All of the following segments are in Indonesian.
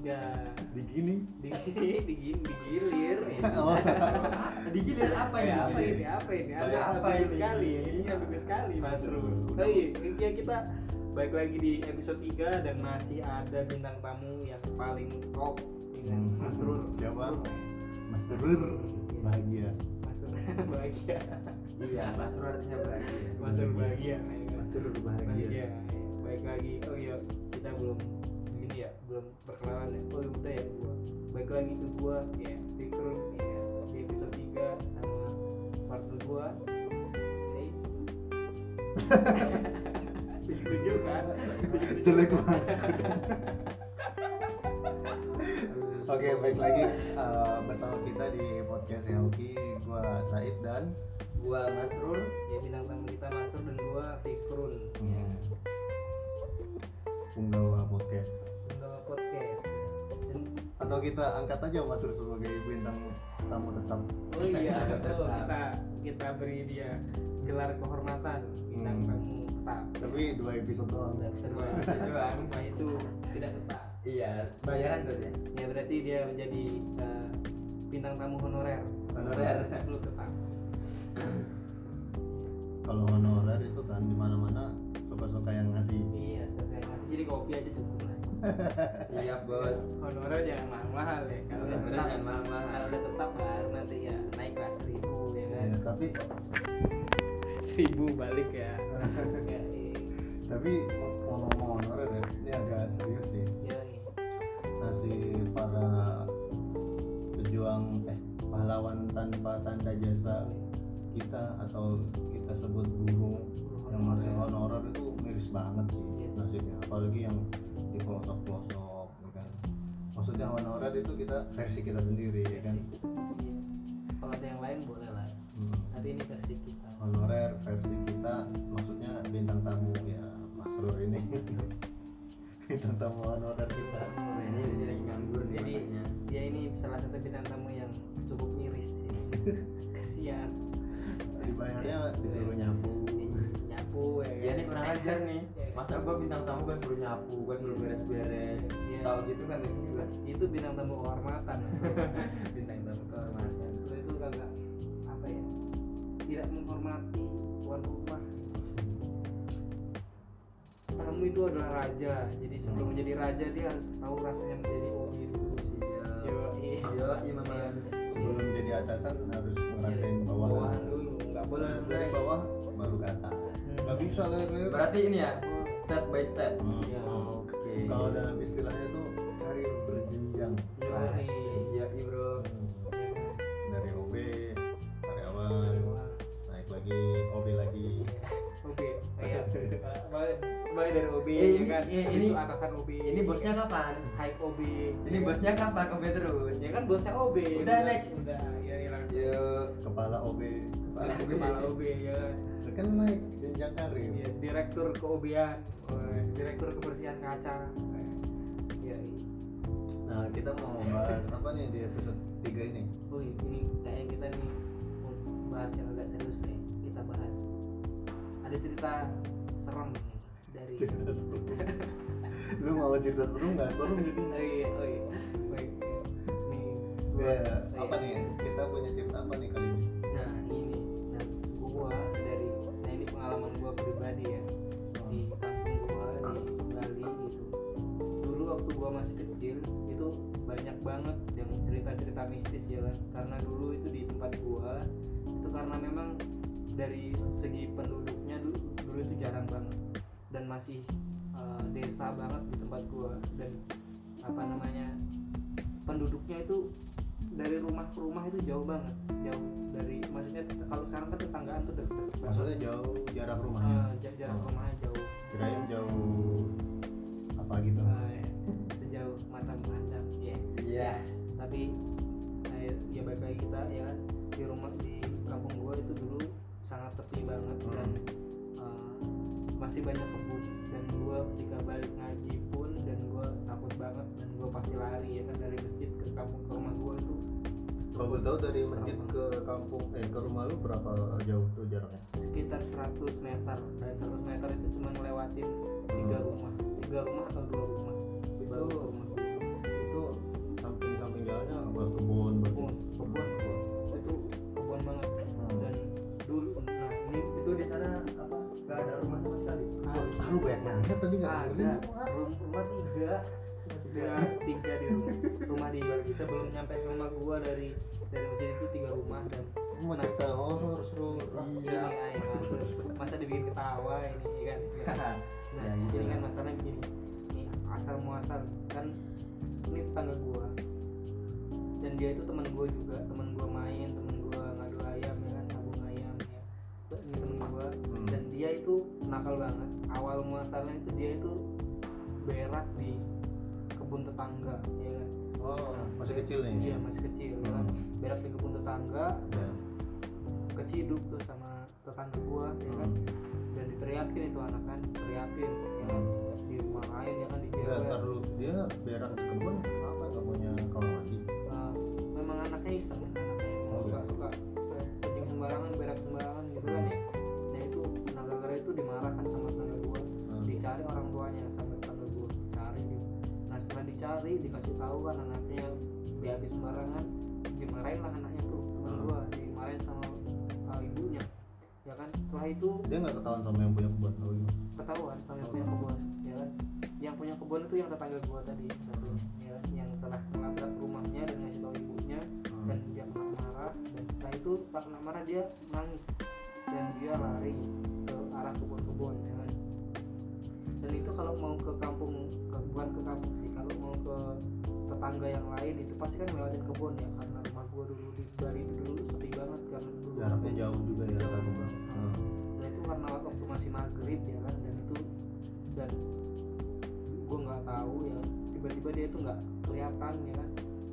tiga di gini di di digilir. Ya. oh, Digilir apa ini? apa ini? Apa ini? Apa apa bagus ini? sekali ini bagus sekali Mas oh iya ya kita balik lagi di episode 3 dan masih ada bintang tamu yang paling top dengan Hmm. Mas Rul Siapa? Mas. Mas Rur. Bahagia. Mas bahagia. Iya, Masrur artinya bahagia. Mas bahagia. Mas Rur bahagia. Bahagia. Ya. baik lagi. Oh iya kita belum ini ya belum perkenalan ya oh udah ya gua baik lagi ke gua ya Fikron ya di episode 3 sama partner gua Hey. Tujuh kan? jelek banget Oke, baik lagi eh, bersama kita di podcast Hoki. Gua Said dan Gua Masrur. Ya bintang tamu kita Masur dan gua Fikrun. Ya. hmm, Punggawa podcast. Atau kita angkat aja Mas Rur sebagai bintang tamu tetap. oh iya, oh, kita kita beri dia gelar kehormatan bintang Hmm. tamu tetap. Tapi dua episode doang. Dan kedua, kedua rumah itu tidak tetap. Iya, bayaran tuh ya. Ya berarti dia menjadi eh, bintang tamu honorer. Honorer. belum tetap. Kalau honorer itu kan di mana-mana suka-suka yang ngasih. Iya, selesai ngasih jadi kopi aja cukup. Siap, Bos. Honorer jangan mahal-mahal ya. Kalau udah tetap, jangan mahal-mahal. Kalau udah tetap baru nanti ya naik lah seribu ya kan. Ya, tapi Seribu balik ya. ya, iya. tapi ngomong-ngomong honorer ya, ini agak serius sih. Ya, iya. Para pejuang eh pahlawan tanpa tanda jasa kita atau kita sebut guru yang masih honorer itu miris banget sih nasibnya apalagi yang di pelosok pelosok ya kan maksudnya honorer itu kita versi kita sendiri ya kan Iya. Kalau ada yang lain boleh lah. Hmm. Tapi ini versi kita. honorer versi kita maksudnya bintang tamu ya Mas Rur ini bintang tamu honorer kita Nah, ini ini lagi nganggur nih Jadi makanya. dia ini salah satu bintang tamu yang cukup miris. sih. Kasihan. dibayarnya disuruh nyapu Nyapu ya. Ya ini kurang ajar nih. Ya. Masa gua bintang tamu gua suruh nyapu, gua suruh beres-beres. Iya. Tahu gitu kan di sini gua. itu bintang tamu kehormatan bintang tamu kehormatan itu itu kagak apa ya tidak menghormati tuan rumah tamu itu adalah raja jadi sebelum Hmm. menjadi raja dia harus tahu rasanya menjadi obi dulu Siap. Yo, iya. Iya Mama. sebelum jadi atasan harus ngerasain bawahan bawahan dulu nggak boleh dari bawah baru ke atas nggak bisa leher Berarti ini ya, step by step. Hmm. Iya. Oke. kalau dalam istilahnya tuh karir berjenjang Yo, Oke, iya. Mulai mulai dari OB Eh, ya ini- kan. eh, Habis ini- itu atasan OB. Ini bosnya kapan? high OB. Ini bosnya kapan? OB terus. Ya kan bosnya OB. Udah, next. Udah, ya, ya langsung. Kepala OB Kepala OB, kepala OB ya kan. naik jenjang karir Iya, direktur keobian, direktur kebersihan kaca. Ya, nah kita mau bahas apa nih di episode 3 ini oh ini kayak kita nih mau bahas yang agak serius nih. Kita bahas. Ada cerita serem nih dari. cerita seru lu mau cerita seru nggak seru jadi Oh iya, oh iya. Baik. Nih, gua- ya oh apa iya. nih kita punya cerita apa nih kali ini Nah ini, nah gua dari, nah ini pengalaman gua pribadi ya di kampung gua di Bali gitu. Dulu waktu gua masih kecil itu banyak banget yang cerita-cerita mistis ya kan. Karena dulu itu di tempat gua itu karena memang dari segi penduduknya dulu, dulu itu jarang banget. Dan masih eh, desa banget di tempat gua. Dan apa namanya penduduknya itu dari rumah ke rumah itu jauh banget. Jauh dari maksudnya kalau sekarang kan tetanggaan tuh deket banget. Maksudnya jauh jarak Ah, rumahnya ja- jarak Oh. rumahnya jauh. Kirain jauh apa gitu? Ya. sejauh mata memandang. Ya Iya. tapi eh, ya baik lagi kita ya kan, di rumah di kampung gua itu dulu sangat sepi banget Hmm. dan eh, masih banyak kebun. Dan gua ketika balik ngaji pun dan gua takut banget dan gua pasti lari ya kan dari masjid ke kampung ke rumah gua itu kalau boleh tahu dari masjid ke kampung eh ke rumah lu berapa jauh tuh jaraknya? Sekitar 100 meter. Dan 100 meter itu cuma ngelewatin tiga Hmm. rumah. Tiga rumah atau dua rumah? Itu- rumah. itu buat kebun buat kebun kebun apa nggak ada rumah sama sekali. Ah, lu banyak nanya tadi nggak ada. rumah tiga. Tiga tiga di rumah. Rumah di sebelum nyampe ke rumah gua dari dari masjid itu tiga rumah dan mau cerita horor seru ya ay, masa, dibikin ketawa ini ya kan? Nah Ya, gitu jadi kan masalahnya begini nih asal muasal kan ini tetangga gua. Dan dia itu teman gua juga. Teman gua main teman Hmm. dan dia itu nakal banget. Awal muasalnya itu dia itu berak di kebun tetangga ya kan? Oh masih kecil nih. iya masih kecil ya kan? Hmm. berak di kebun tetangga Ya. keciduk tuh sama tetangga gua ya kan? Hmm. dan diteriakin itu anak kan teriakin ya kan? Dimarahin ya kan? Dijewer ntar dulu. Dia berak di kebun apa nggak punya kamar mandi Uh, memang anaknya iseng anaknya Oh, suka gitu. suka dimarahkan sama tetangga gua Hmm. dicari orang tuanya sama tetangga gua cari gitu nah setelah dicari dikasih tahu kan anaknya dia habis sembarangan dimarahin lah anaknya tuh teman Hmm. gua dimarahin sama uh, ibunya ya kan setelah itu dia nggak ketahuan sama yang punya kebun oh, iya. ketahuan sama yang punya kebun ya kan yang punya kebun itu yang tetangga gua tadi satu ya kan? yang telah melabrak rumahnya dan ngasih tahu ibunya Hmm. dan dia kena marah dan setelah itu tak kena marah dia nangis dan dia lari arah kebun-kebun ya kan? Dan itu kalau mau ke kampung ke, bukan ke kampung sih kalau mau ke tetangga yang lain itu pasti kan lewatin kebun ya. Karena rumah gua dulu di Bali itu dulu sepi banget karena dulu jaraknya jauh juga ya Jauh banget. Hmm. nah itu karena waktu masih maghrib ya kan? Dan itu dan gue nggak tahu ya. Tiba-tiba dia itu nggak kelihatan ya kan?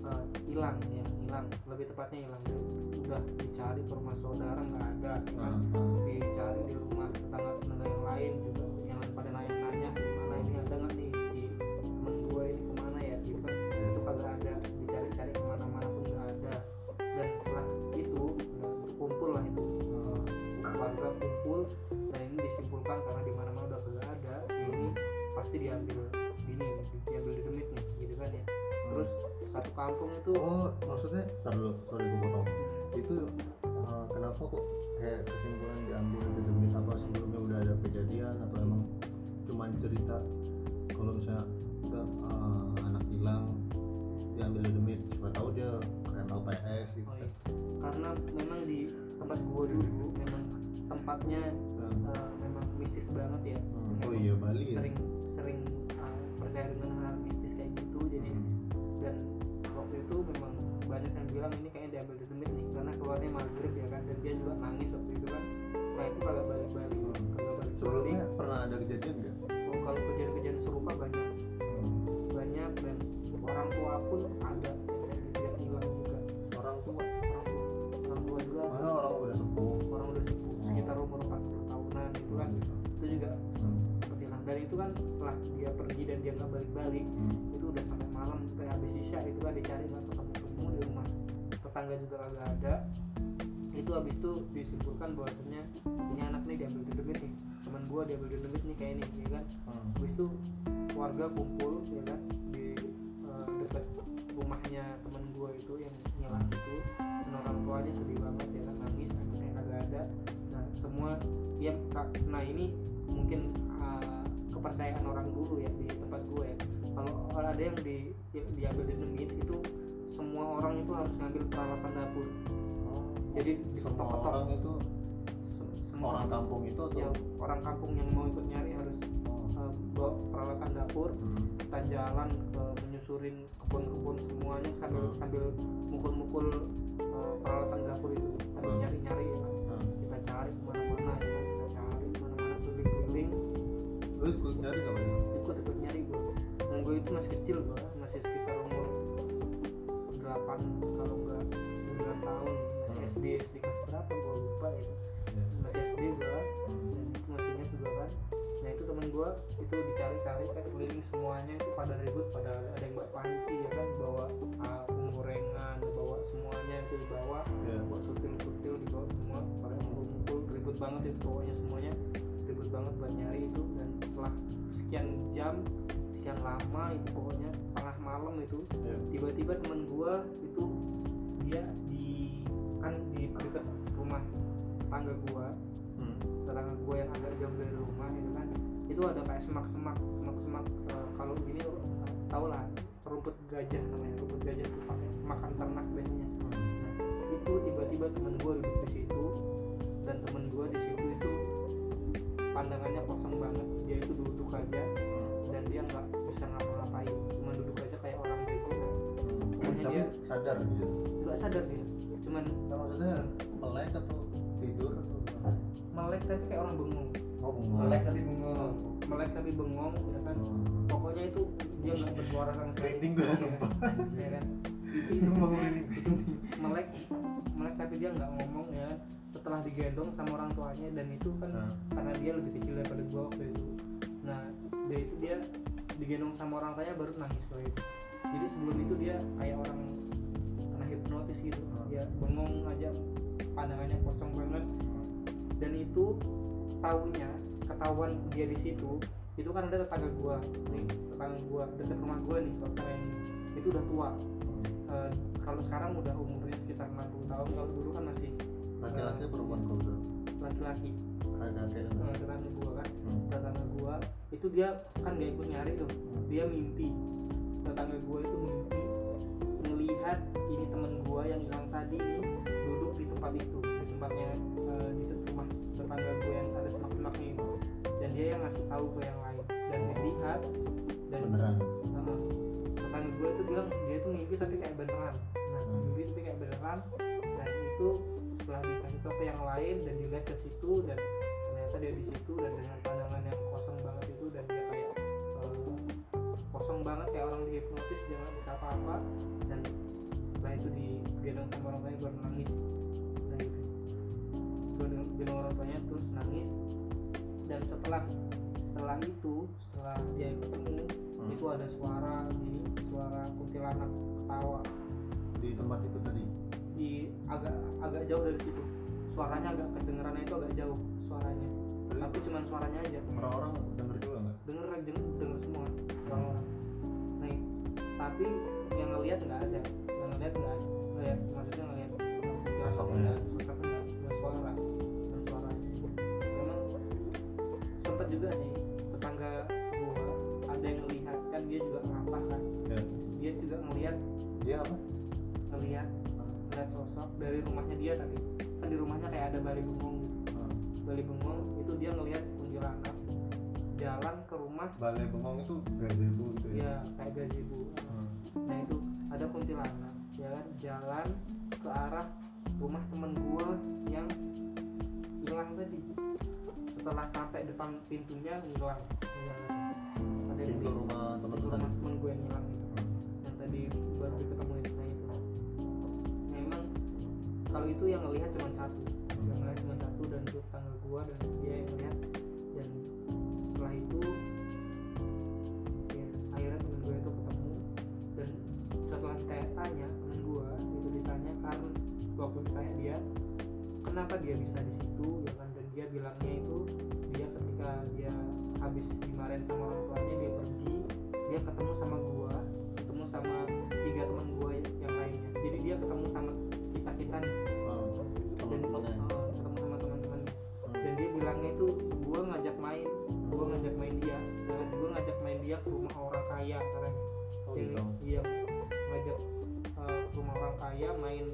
Eh, hilang ya. Hilang. Lebih tepatnya hilang dia udah dicari ke rumah saudara nggak ada. Kan hmm. dicari di rumah tetangga tetangga yang lain juga yang pada nanya-nanya mana ini ada nggak nih? Si temen gue ini ke mana ya? Gitu. Itu kagak ada. Dicari-cari ke mana-mana pun nggak ada. Dan setelah itu udah kumpul lah itu. Warga kumpul dan ini disimpulkan karena di mana-mana udah kagak ada ini pasti diambil ini diambil di demit terus satu kampung itu oh maksudnya ntar dulu sorry gue potong itu uh, kenapa kok kayak kesimpulan diambil di demi apa sebelumnya udah ada kejadian atau emang cuman cerita kalau misalnya udah uh, anak hilang diambil di demi siapa tahu dia rental PS gitu Oh, iya. karena memang di tempat gua dulu memang tempatnya Hmm. eh, memang mistis banget ya Hmm. oh iya Bali ya sering sering eh, percaya dengan hal mistis kayak gitu jadi Hmm. Waktu itu memang banyak yang bilang ini kayaknya diambil di demit nih karena keluarnya maghrib ya kan dan dia juga nangis waktu itu kan. Setelah itu kagak balik balik Hmm. kagak balik sebelumnya pernah ada kejadian nggak? Oh, kalau kejadian-kejadian serupa banyak. Hmm. banyak dan orang tua pun ada yang hilang juga. Orang tua? Orang tua orang tua juga. Mana orang udah sepuh. Orang udah sepuh sekitar umur 40 tahunan gitu kan. Itu juga Hmm. dan itu kan setelah dia pergi dan dia nggak balik-balik Hmm. itu udah sampai malam. Sampai habis isya itu kan dicari nggak ketemu ketemu di rumah. Tetangga juga kagak ada. Itu habis itu disimpulkan bahwasanya ini anak nih diambil di demit nih. Teman gua diambil di demit nih kayak ini ya kan. Hmm. habis itu warga kumpul ya kan di eh, dekat rumahnya teman gua itu yang ngilang itu. Dan orang tuanya sedih banget ya kan nangis anaknya kagak ada. Nah semua ya Kak, nah ini mungkin eh, kepercayaan orang dulu ya di tempat gue ya kalau ada yang di diambil di demit itu semua orang itu harus ngambil peralatan dapur jadi semua diketok-ketok orang itu Se- semua orang kampung itu atau yang orang kampung yang mau ikut nyari harus Oh. eh, bawa peralatan dapur Hmm. kita jalan ke menyusurin kebun-kebun semuanya sambil Hmm. sambil mukul-mukul eh, peralatan dapur itu sambil Hmm. nyari-nyari ya. Hmm. kita lu ikut nyari gak ikut ikut nyari gue dan gue itu masih kecil gue masih sekitar umur 8 kalau enggak 9 tahun. Masih Hmm. SD SD kelas berapa gue lupa Ya. masih SD gue dan itu masih ingat juga kan. Nah itu temen gue itu dicari-cari kan keliling semuanya. Itu pada ribut pada ada yang bawa panci ya kan. Bawa uh, gorengan bawa semuanya itu dibawa Ya. bawa sutil-sutil dibawa semua. Pada ngumpul-ngumpul ribut banget itu pokoknya semuanya ribut banget buat nyari itu dan setelah sekian jam sekian lama itu pokoknya tengah malam itu ya. tiba-tiba temen gua itu dia di kan di dekat rumah tangga gua Hmm. tetangga gua yang agak jauh dari rumah itu kan itu ada kayak semak-semak semak-semak eh, kalau gini eh, tau lah rumput gajah namanya rumput gajah itu pakai makan ternak biasanya Hmm. nah itu tiba-tiba temen gua duduk di situ dan temen gua di situ itu pandangannya kosong banget. Dia itu duduk aja Hmm. dan dia nggak bisa ngapa-ngapain. Cuma duduk aja kayak orang bego kan Pokoknya tapi dia- sadar gitu nggak sadar dia. Cuman nah, maksudnya melek atau tidur atau gimana? melek tapi kayak orang bengong. Oh bengong. Melek tapi bengong. Melek tapi bengong ya kan? Hmm. pokoknya itu dia nggak bersuara sama sekali. Merinding gue sumpah. Ya kan? Itu melek melek tapi dia nggak ngomong ya. Setelah digendong sama orang tuanya dan itu kan Nah. karena dia lebih kecil daripada gua waktu itu. Nah dia itu dia digendong sama orang tuanya baru nangis loh itu jadi sebelum itu dia kayak orang kena hipnotis gitu. Hmm. dia bengong aja pandangannya kosong banget. Dan itu taunya ketahuan dia di situ itu kan ada tetangga gua nih tetangga gua dekat rumah gua nih tetangga ini itu udah tua Eh, kalau sekarang udah umurnya sekitar 60 tahun kalau dulu kan masih laki-laki perempuan kau bro laki-laki. Ada kayak Eh, tetangga gua kan Hmm. tetangga gua itu dia kan gak ikut nyari tuh dia mimpi. Tetangga gua itu mimpi ngelihat ini temen gua yang hilang tadi nih duduk di tempat itu di tempatnya eh, di rumah tetangga gua yang ada semak-semaknya itu. Dan dia yang ngasih tahu ke yang lain dan dilihat dan beneran? Heeh. Tetangga gue itu bilang dia itu mimpi tapi kayak beneran. Nah Hmm. mimpi tapi kayak beneran dan itu setelah dikasih tahu ke yang lain dan dilihat ke situ dan ternyata dia di situ dan dengan pandangan yang kosong banget itu dan dia kayak eh, kosong banget kayak orang dihipnotis dia nggak bisa apa-apa dan setelah itu digendong sama orang tuanya baru nangis. Dan gue gendong orang tuanya terus nangis. Dan setelah setelah itu setelah dia ketemu Hmm. itu ada suara gini suara kuntilanak ketawa. Di tempat itu tadi? Di agak agak jauh dari situ. Suaranya agak kedengerannya itu agak jauh suaranya. Tapi tapi cuman suaranya aja. orang-orang denger juga nggak? Denger denger, denger semua. Orang-orang. Nah tapi yang ngelihat nggak ada. Yang ngelihat nggak ada. Ngelihat maksudnya ngelihat Sosoknya. sosoknya suara nggak suara memang sempet juga sih dia juga ngapa kan. Ya. Dia juga ngelihat dia apa? Ngelihat ngelihat sosok dari rumahnya dia tapi kan di rumahnya kayak ada bali bengong. Hmm. bali bengong itu dia ngelihat kuntilanak jalan ke rumah. Balai bengong itu gazebo gitu ya? Ya kayak gazebo. Hmm. nah itu ada kuntilanak kan jalan ke arah rumah temen gua yang hilang tadi. Setelah sampai depan pintunya hilang. Hilang ada yang pintu di- rumah teman rumah temen gue yang hilang itu. Yang tadi baru ketemu di sana itu. Memang kalau itu yang ngelihat cuma satu. Yang ngelihat cuma satu dan itu tetangga gua dan dia yang ngelihat. Dan setelah itu ya akhirnya temen gue itu ketemu. Dan setelah saya tanya temen gua itu ditanya karena waktu ditanya dia kenapa dia bisa di situ? Ya kan dan dia bilangnya itu dia ketika dia habis dimarahin sama orang tuanya dia dia ketemu sama gua ketemu sama tiga teman gua yang lainnya jadi dia ketemu sama kita kita nih Hmm. dan teman-temannya eh, ketemu sama teman-teman Hmm. dan dia bilangnya itu gua ngajak main gua ngajak main dia dan gua ngajak main dia ke rumah orang kaya katanya Oh, Jadi, gitu. iya ngajak eh, ke rumah orang kaya main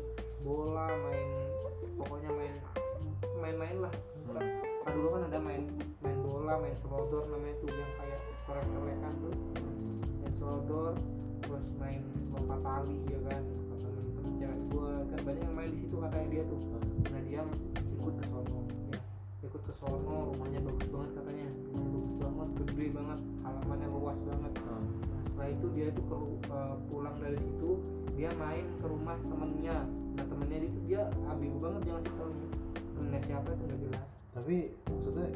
bola main pokoknya main main-main lah Hmm. kan dulu kan ada main main bola main selodor namanya tuh yang kayak korek-korekan tuh. Main selodor terus main lompat tali ya kan. Sama temen-temen cewek gua kan banyak yang main di situ katanya dia tuh. Nah dia ikut ke sono. Ya ikut ke sono rumahnya bagus banget katanya. Rumahnya bagus banget gede banget halamannya luas banget. Hmm. Nah, setelah itu dia itu ke, eh, pulang dari situ dia main ke rumah temennya. Nah temennya itu dia abiu banget jangan tahunya temennya siapa itu nggak jelas. Tapi maksudnya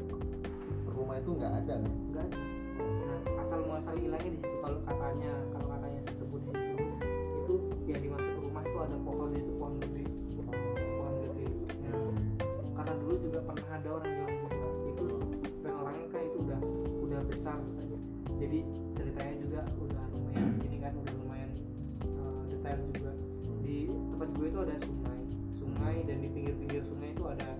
rumah itu nggak ada kan? Nggak ada asal muasal hilangnya di situ kalau katanya kalau katanya tersebut itu yang dimaksud rumah itu ada pohon itu pohon gede. Pohon gede. Ya. Hmm. karena dulu juga pernah ada orang yang itu dan orangnya kan itu udah udah besar jadi ceritanya juga udah lumayan ini kan udah lumayan uh, detail juga. Di tempat gue itu ada sungai. Sungai dan di pinggir-pinggir sungai itu ada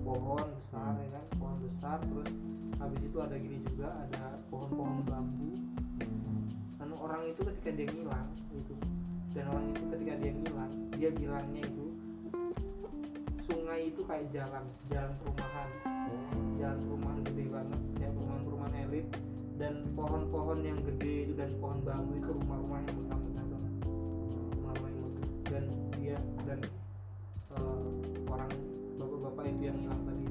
pohon besar ya kan? Pohon besar terus habis itu ada gini juga ada pohon-pohon bambu. Dan orang itu ketika dia ngilang itu. Dan orang itu ketika dia ngilang dia bilangnya itu sungai itu kayak jalan jalan perumahan. Jalan perumahan gede banget kayak perumahan-perumahan elit. Dan pohon-pohon yang gede itu dan pohon bambu itu rumah-rumah yang megah-megah banget. Rumah-rumah yang megah dan dia dan eh, orang bapak-bapak itu yang hilang tadi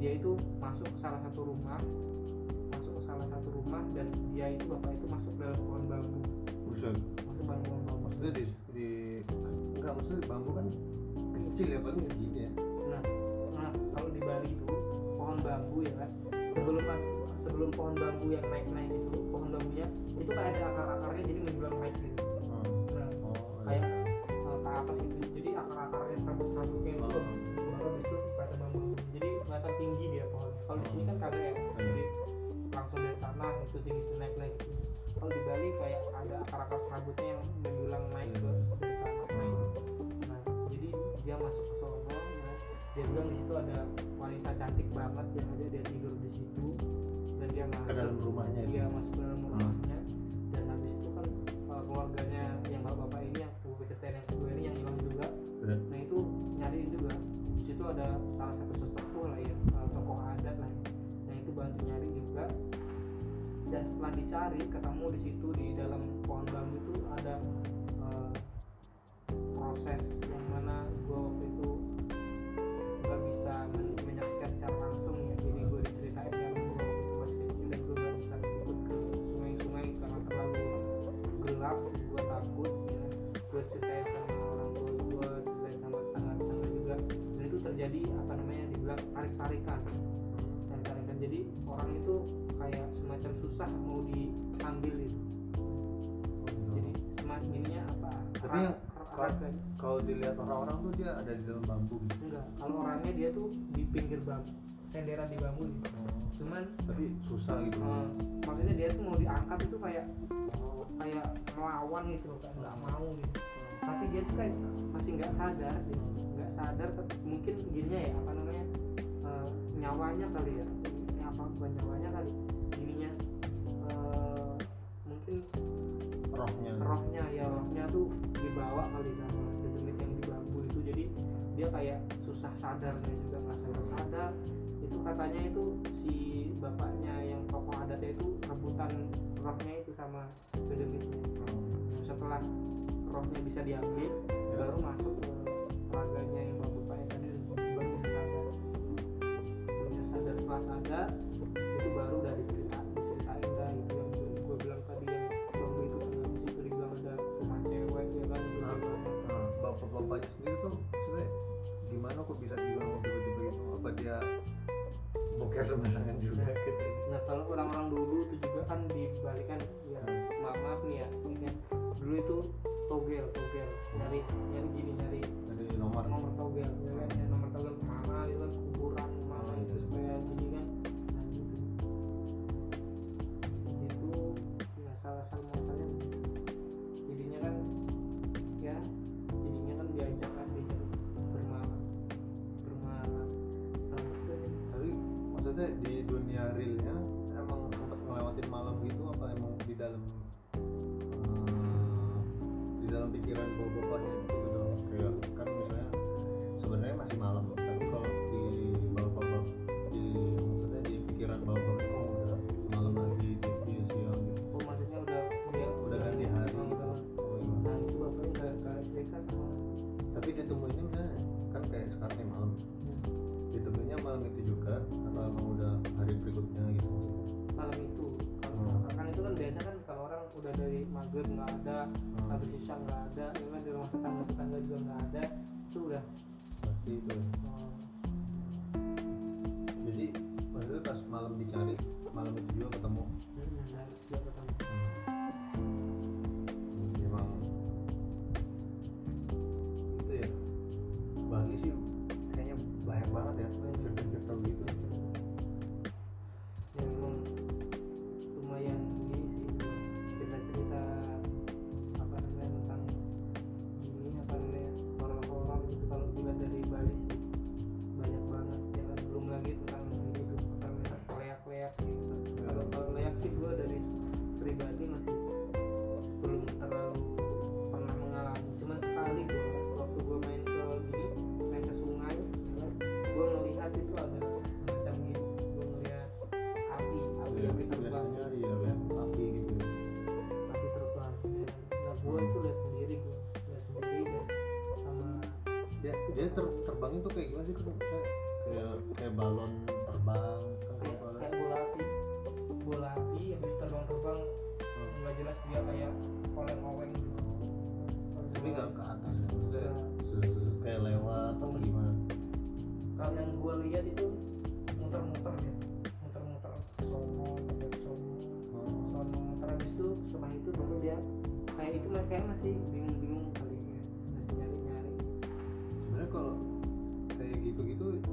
dia itu masuk ke salah satu rumah masuk ke salah satu rumah dan dia itu bapak itu masuk dalam pohon bambu Buset. masuk dalam pohon bambu maksudnya di, di enggak maksudnya bambu kan kecil ya paling segini ya nah, nah kalau di Bali itu pohon bambu ya kan sebelum sebelum pohon bambu yang naik naik itu pohon bambunya itu kayak ada akar akarnya jadi menjulang naik gitu Hmm. nah oh kayak iya. ke atas gitu jadi akar akarnya serabut serabutnya itu Oh. baru itu pada bambu kalau di sini kan kagak ya jadi langsung dari tanah itu tinggi itu naik naik kalau di Bali kayak ada akar akar serabutnya yang menjulang naik ke Hmm. dari tanah nah itu nah jadi dia masuk ke sono ya. dia bilang di situ ada wanita cantik banget yang ada dia tidur di situ. Dan dia masuk ke dalam rumahnya dia masuk ke dalam Hmm. rumahnya. Dan habis itu kan uh, keluarganya yang bapak-bapak ini yang gue ceritain yang kedua ini yang hilang juga. Nah itu nyariin juga. Di situ ada salah satu sesepuh lah ya bantu nyari juga. Dan setelah dicari ketemu di situ di dalam pohon bambu itu ada uh, proses yang mana gue waktu itu nggak bisa men- menyaksikan secara langsung ya. Jadi gue diceritain gue waktu itu masih kecil dan gue nggak bisa ikut ke sungai-sungai karena terlalu gelap gue takut ya. Gue ceritain sama orang tua gue ceritain sama tetangga-tetangga juga. Dan itu terjadi apa namanya dibilang tarik-tarikan jadi orang itu kayak semacam susah mau diambil itu. Jadi semacam ininya apa Tapi kalau dilihat orang-orang tuh dia ada di dalam bambu gitu. enggak kalau orangnya dia tuh di pinggir bambu senderan di bambu nih cuman tapi susah gitu. eh, maksudnya dia tuh mau diangkat itu kayak kayak melawan gitu kayak nggak mau gitu. Tapi dia tuh kayak masih nggak sadar gitu. nggak sadar mungkin gininya ya apa namanya eh, nyawanya kali ya apa bukan nyawanya kali. Ininya eh, mungkin rohnya. rohnya ya rohnya tuh dibawa kali sama demit yang di bambu itu. Jadi dia kayak susah sadarnya juga nggak sadar sadar. Itu katanya itu si bapaknya yang tokoh adatnya itu rebutan rohnya itu sama demitnya setelah rohnya bisa diambil baru masuk ke raganya yang setelah sadar itu baru dari cerita diceritain dah itu yang gue bilang tadi yang bambu itu kan di situ dibilang ada rumah cewek ya kan itu Nah, gimana nah, bapak-bapaknya sendiri tuh sebenarnya gimana kok bisa bilang tiba-tiba gitu apa dia boker sembarangan juga? Gitu. Nah kalau orang-orang dulu itu juga kan dibalikan ya maaf maaf nih ya ini kan. Dulu itu togel togel. Nyari nyari gini nyari nomor. nomor togel ya kan ya, nomor togel udah dari maghrib nggak ada habis isya nggak ada ya kan di rumah tetangga tetangga juga nggak ada itu udah. Pasti itu terbangnya tuh kayak gimana sih bang?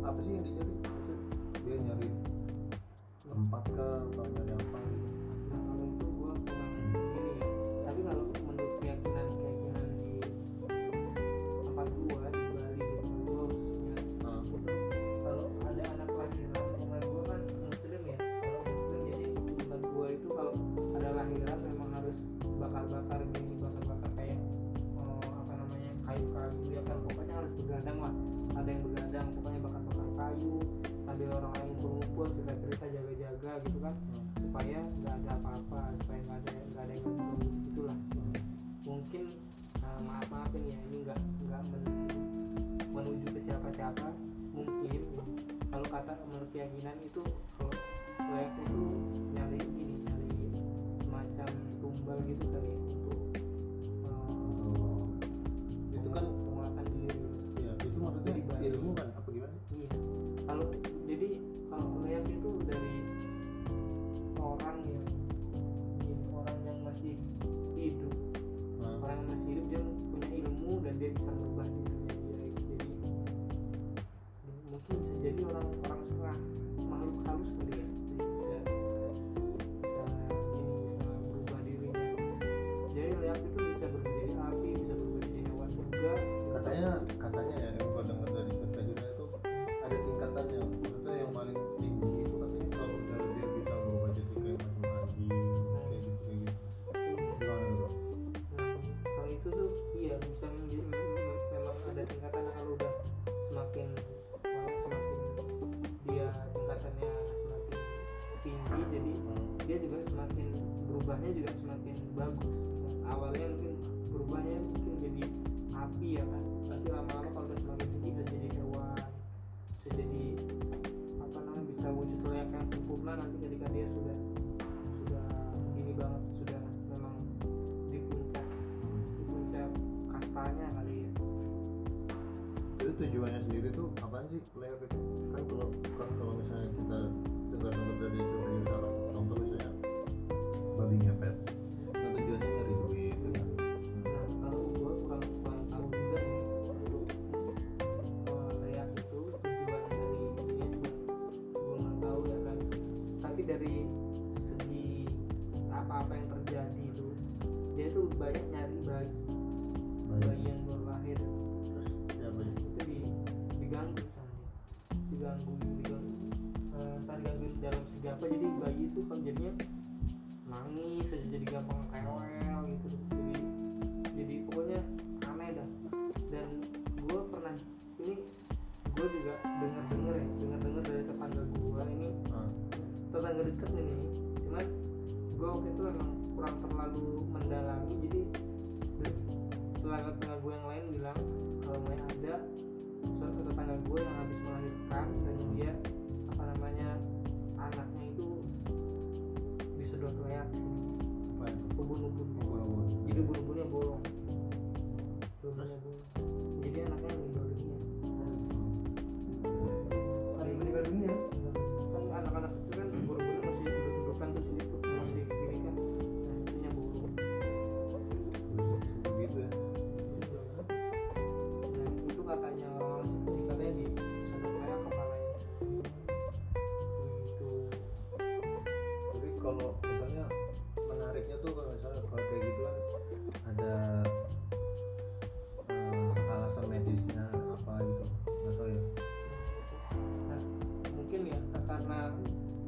apa sih yang dia dia nyari tempat ke atau nyari ketika dia sudah sudah ini banget sudah memang di puncak di puncak kastanya kali ya. Itu tujuannya sendiri tuh apa sih? Player itu apa jadi bayi itu kan jadinya nangis aja jadi gampang rewel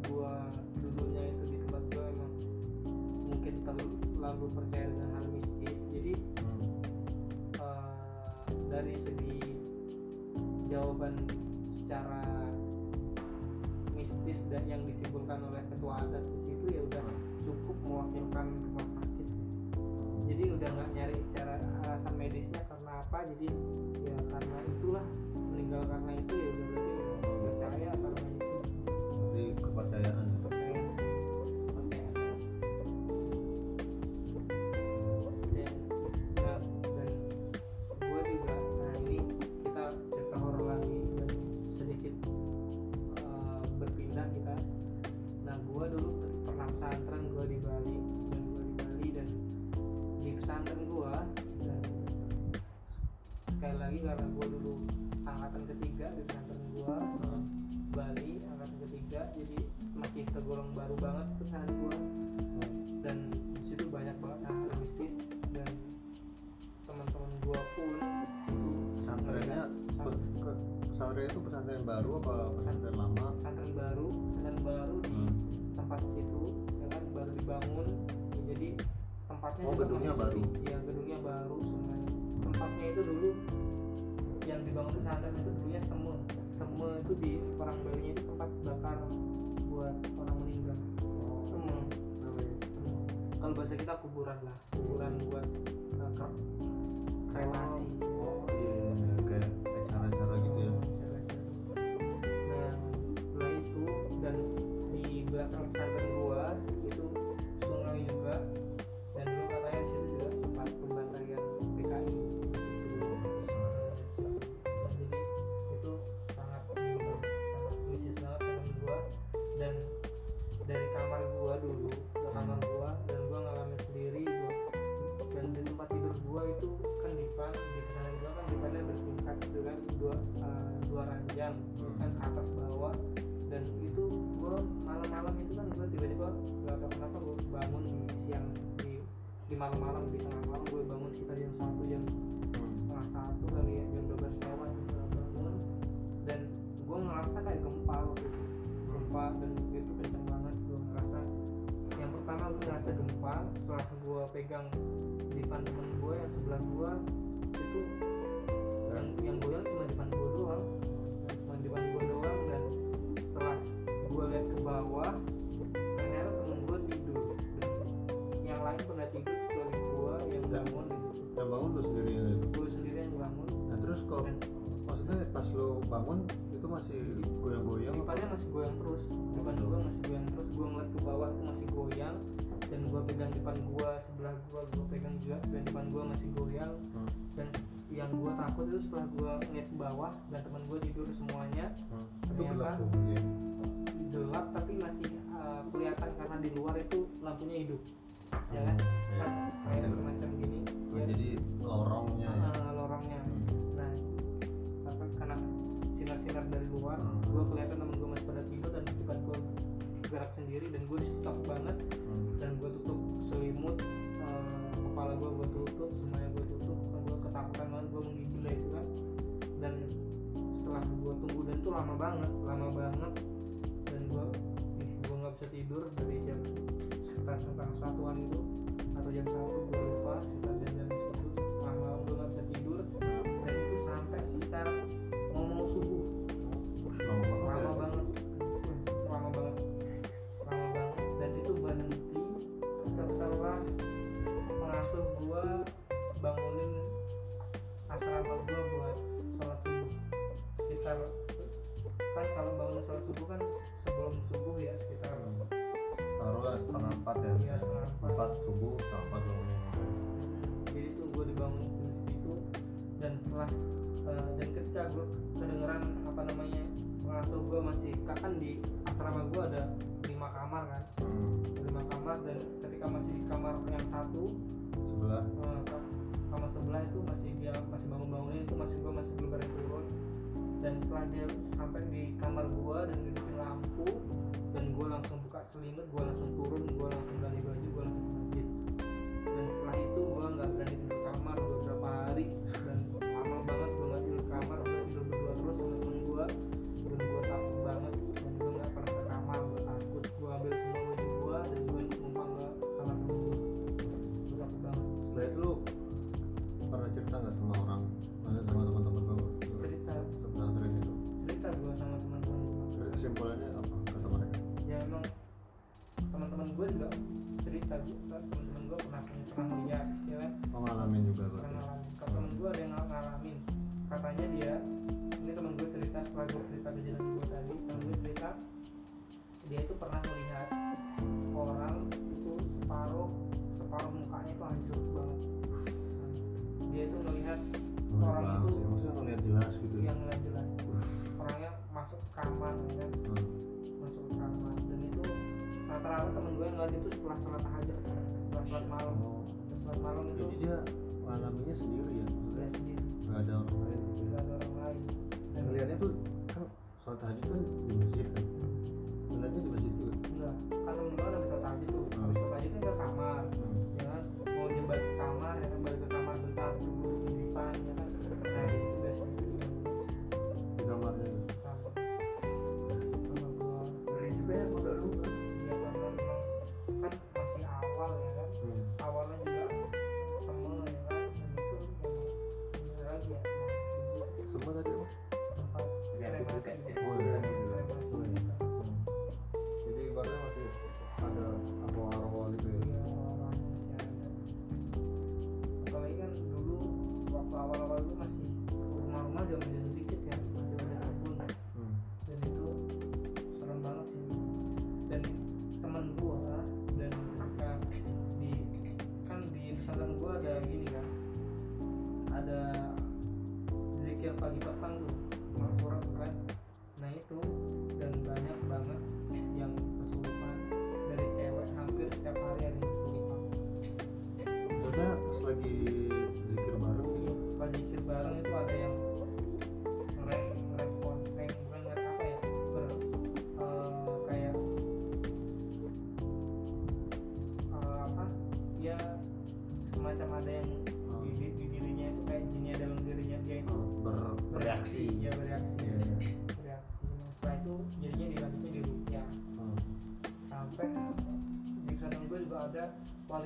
gua dulunya itu di tempat gua emang mungkin terlalu percaya dengan hal mistis. Jadi uh, dari segi jawaban secara mistis dan yang disimpulkan oleh ketua adat di situ ya udah cukup mewakilkan rumah sakit. Jadi udah nggak nyari cara alasan medisnya karena apa jadi ya karena itulah meninggal karena itu ya baru dibangun. Ya, jadi tempatnya Oh, juga gedungnya masih baru. ya gedungnya baru semuanya tempatnya itu dulu yang dibangun pesantren itu dulunya seme. Seme itu di orang Bali itu tempat bakar buat orang meninggal. Seme. Seme. Kalau bahasa kita kuburan lah. Kuburan buat uh, kremasi. Oh pegang dipan temen gua yang sebelah gua itu yang yang goyang bawah dan teman gua tidur semuanya Hmm. Itu Ternyata- gelap iya. gelap tapi masih uh, kelihatan karena di luar itu lampunya hidup ya kan Hmm, iya. Kan kayak semacam gini Oh, ya Jadi lorongnya ya. uh, lorongnya Hmm. nah apa karena sinar-sinar dari luar Hmm. gue kelihatan temen gue masih pada tidur dan depan gue gerak sendiri dan gue stuck banget Hmm. dan gue tutup selimut eh, kepala gue gue tutup semuanya gue tutup kan gue ketakutan banget gue menggigil gue tunggu dan itu lama banget lama banget. Dan gue gue nggak bisa tidur dari jam sekitar setengah satuan itu atau jam satu gue lupa sekitar jam jam itu lama gue nggak bisa tidur dan itu sampai sekitar empat ya. Iya, setengah empat. Empat subuh, setengah empat bangun. jadi tuh gue dibangun jam segitu dan setelah eh, dan ketika gue kedengeran apa namanya pengasuh gue masih kan di asrama gue ada lima kamar kan Hmm. lima kamar dan ketika masih di kamar yang satu Sebelah. eh, kam- kamar sebelah itu masih dia masih bangun bangunin itu masih gue masih belum berani turun dan setelah dia sampai di kamar gue dan hidupin lampu dan gue langsung buka selimut gue langsung turun gue langsung ganti baju gue langsung ke masjid. Dan setelah itu gue nggak berani tidur kamar beberapa hari dan lama banget gue nggak tidur kamar teman-teman gue juga cerita juga teman-teman gue pernah punya pernah dia istilahnya oh, ngalamin juga gue pernah ngalamin kalau temen hmm. gue ada yang ngalamin katanya dia ini temen gue cerita setelah gue cerita kejadian gue tadi temen gue cerita dia itu pernah melihat orang itu separuh separuh mukanya itu hancur banget. Dia itu melihat oh, orang jelas. itu maksudnya ngeliat jelas gitu. Yang ngeliat jelas. Hmm. Orangnya masuk kamar kan. Hmm rata-rata temen gue ngeliat itu setelah sholat tahajud setelah sholat malam. Setelah sholat malam itu jadi dia alaminya sendiri ya? Maksudnya ya, sendiri. Nggak ada orang lain? Nggak ada orang lain. Dan ngeliatnya tuh kan sholat tahajud kan di masjid kan? Ngeliatnya di masjid juga? Enggak. Kan temen gue udah sholat tahajud tuh. Habis sholat tahajud kan ke kamar. Hmm. Ya kan mau nyebar ke kamar ya kan balik ke kamar bentar dulu di depan ya. Oh, iya, iya, iya, Jadi ibaratnya masih ada awal-awal gitu ya? Apalagi kan dulu waktu awal-awal itu masih rumah-rumah udah menjadi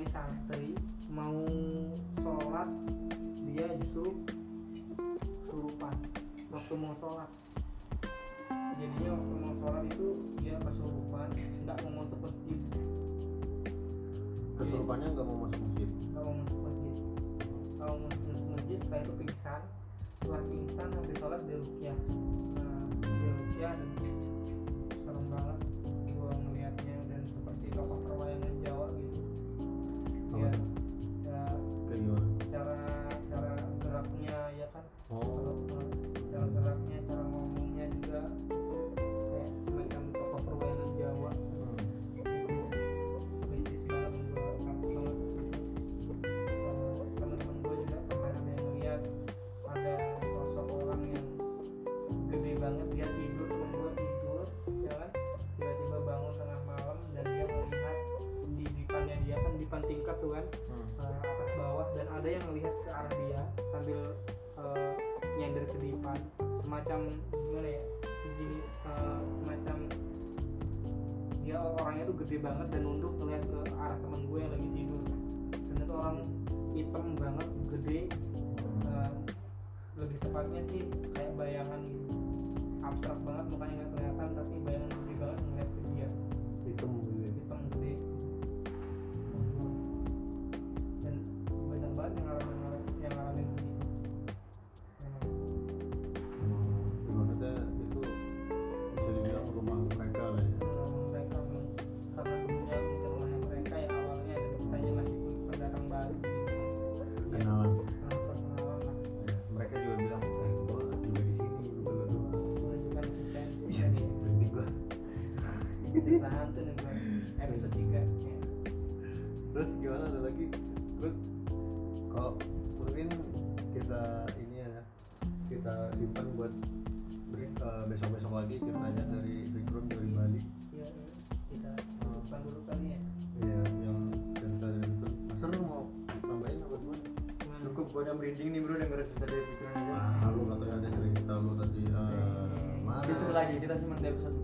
every time. gede banget dan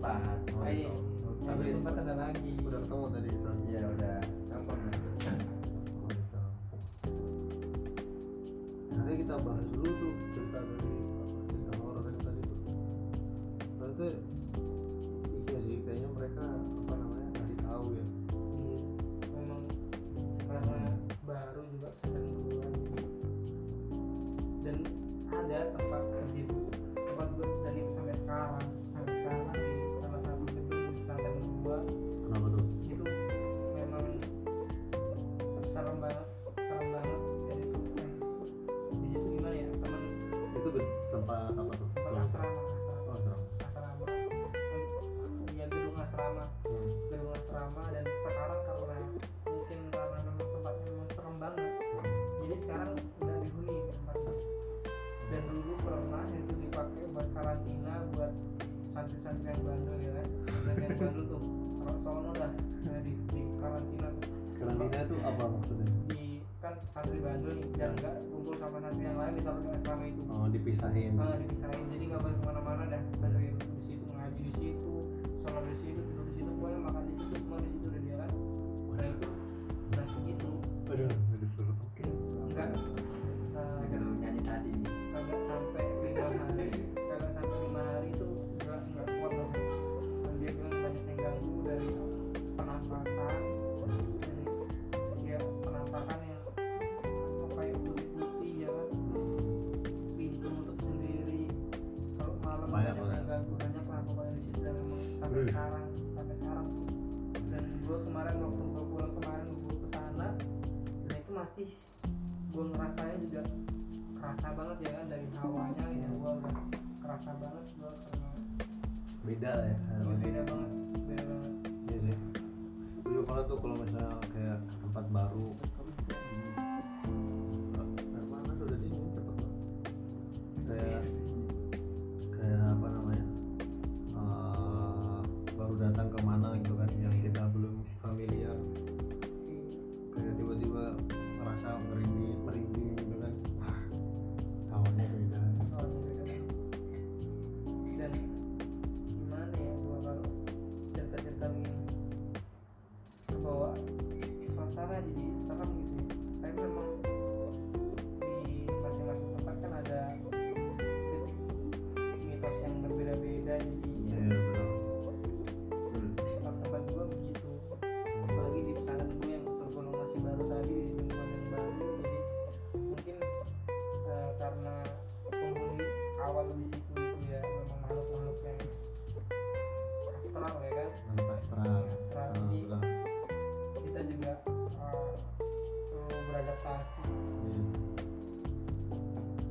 tempat oh, iya. tapi tempat ada lagi beda lah ya iya, beda banget beda banget. Iya sih. Dulu kalau tuh kalau misalnya kayak tempat baru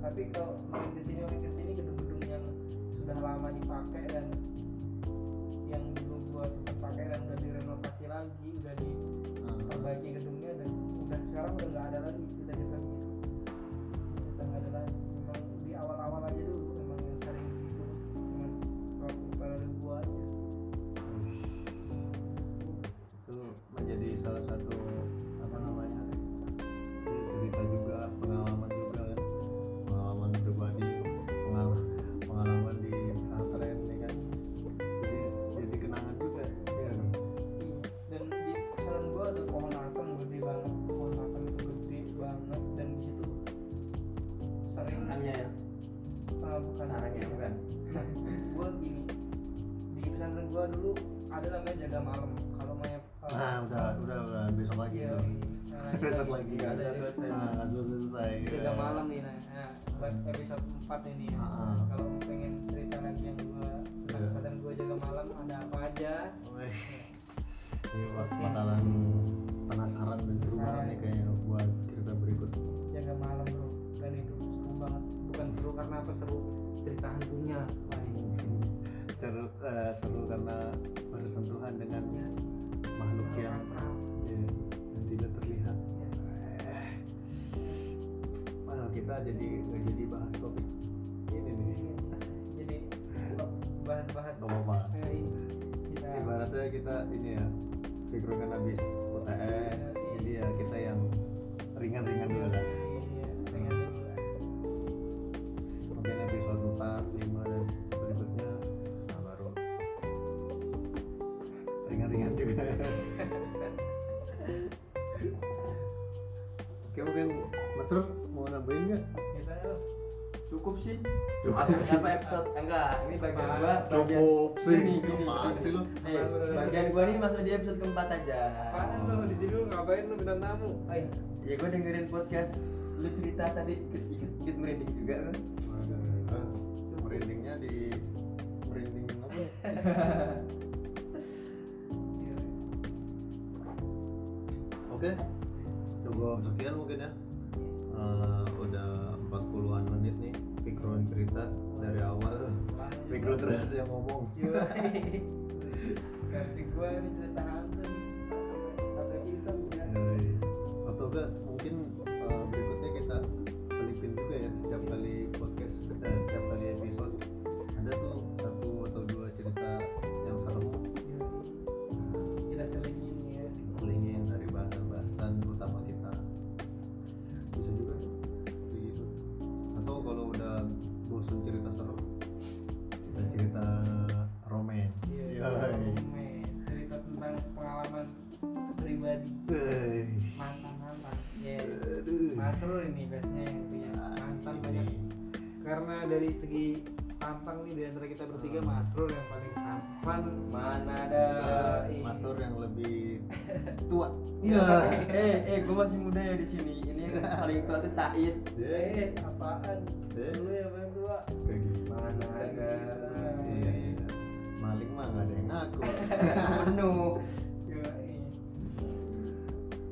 tapi kalau main ke sini main ke sini episode 4 ini ya. Uh. Kalau pengen cerita lagi yang gua iya. kesehatan yeah. gua jaga malam ada apa aja. Oh, eh. Ini buat bakalan penasaran dan seru banget nih kayaknya buat cerita berikut. Ya, jaga malam bro, dan itu seru banget. Bukan seru karena apa seru cerita hantunya. Seru, uh, seru karena bersentuhan dengan makhluk nah, yang astral kita jadi nggak jadi bahas topik ini nih. Jadi bahas-bahas ngomong eh, kita. Ibaratnya kita ini ya kan habis UTS iya. jadi ya kita yang ringan-ringan dulu lah. berapa episode? Enggak ini bagian gua cukup sih ini gini eh, bagian gua ini masuk di episode keempat aja. Apaan lo di sini lu ngapain lu bintang tamu? Oh iya, ya gua dengerin podcast lu cerita tadi ikut ikut merinding juga kan merindingnya di merinding apa iya. oke. Coba sekian mungkin ya. Fikron terus yang ngomong. Iya. Versi gua ini cerita dari segi tampang nih di antara kita bertiga Hmm. Masrul yang paling tampan. mana ada. Masur yang lebih tua Iya. eh eh gue masih muda ya di sini ini yang paling tua tuh Said Eh, apaan? Eh. Lu yang paling tua. gitu mana ada iya iya maling mah nggak ada yang ngaku penuh.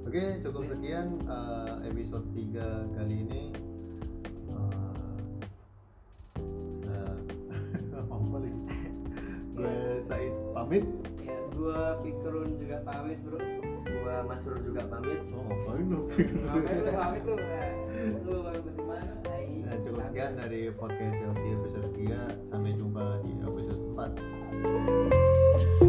Oke, cukup sekian eh, episode 3 kali ini. Apa lagi? Gue Said pamit. Ya, gua Fikrun juga pamit, Bro. gua Masrul juga pamit Oh, ngapain lu? Ngapain lu pamit? Eh, Lu pamit di mana? Nah, cukup sekian dari podcast Yogi episode 3. Sampai jumpa di episode 4.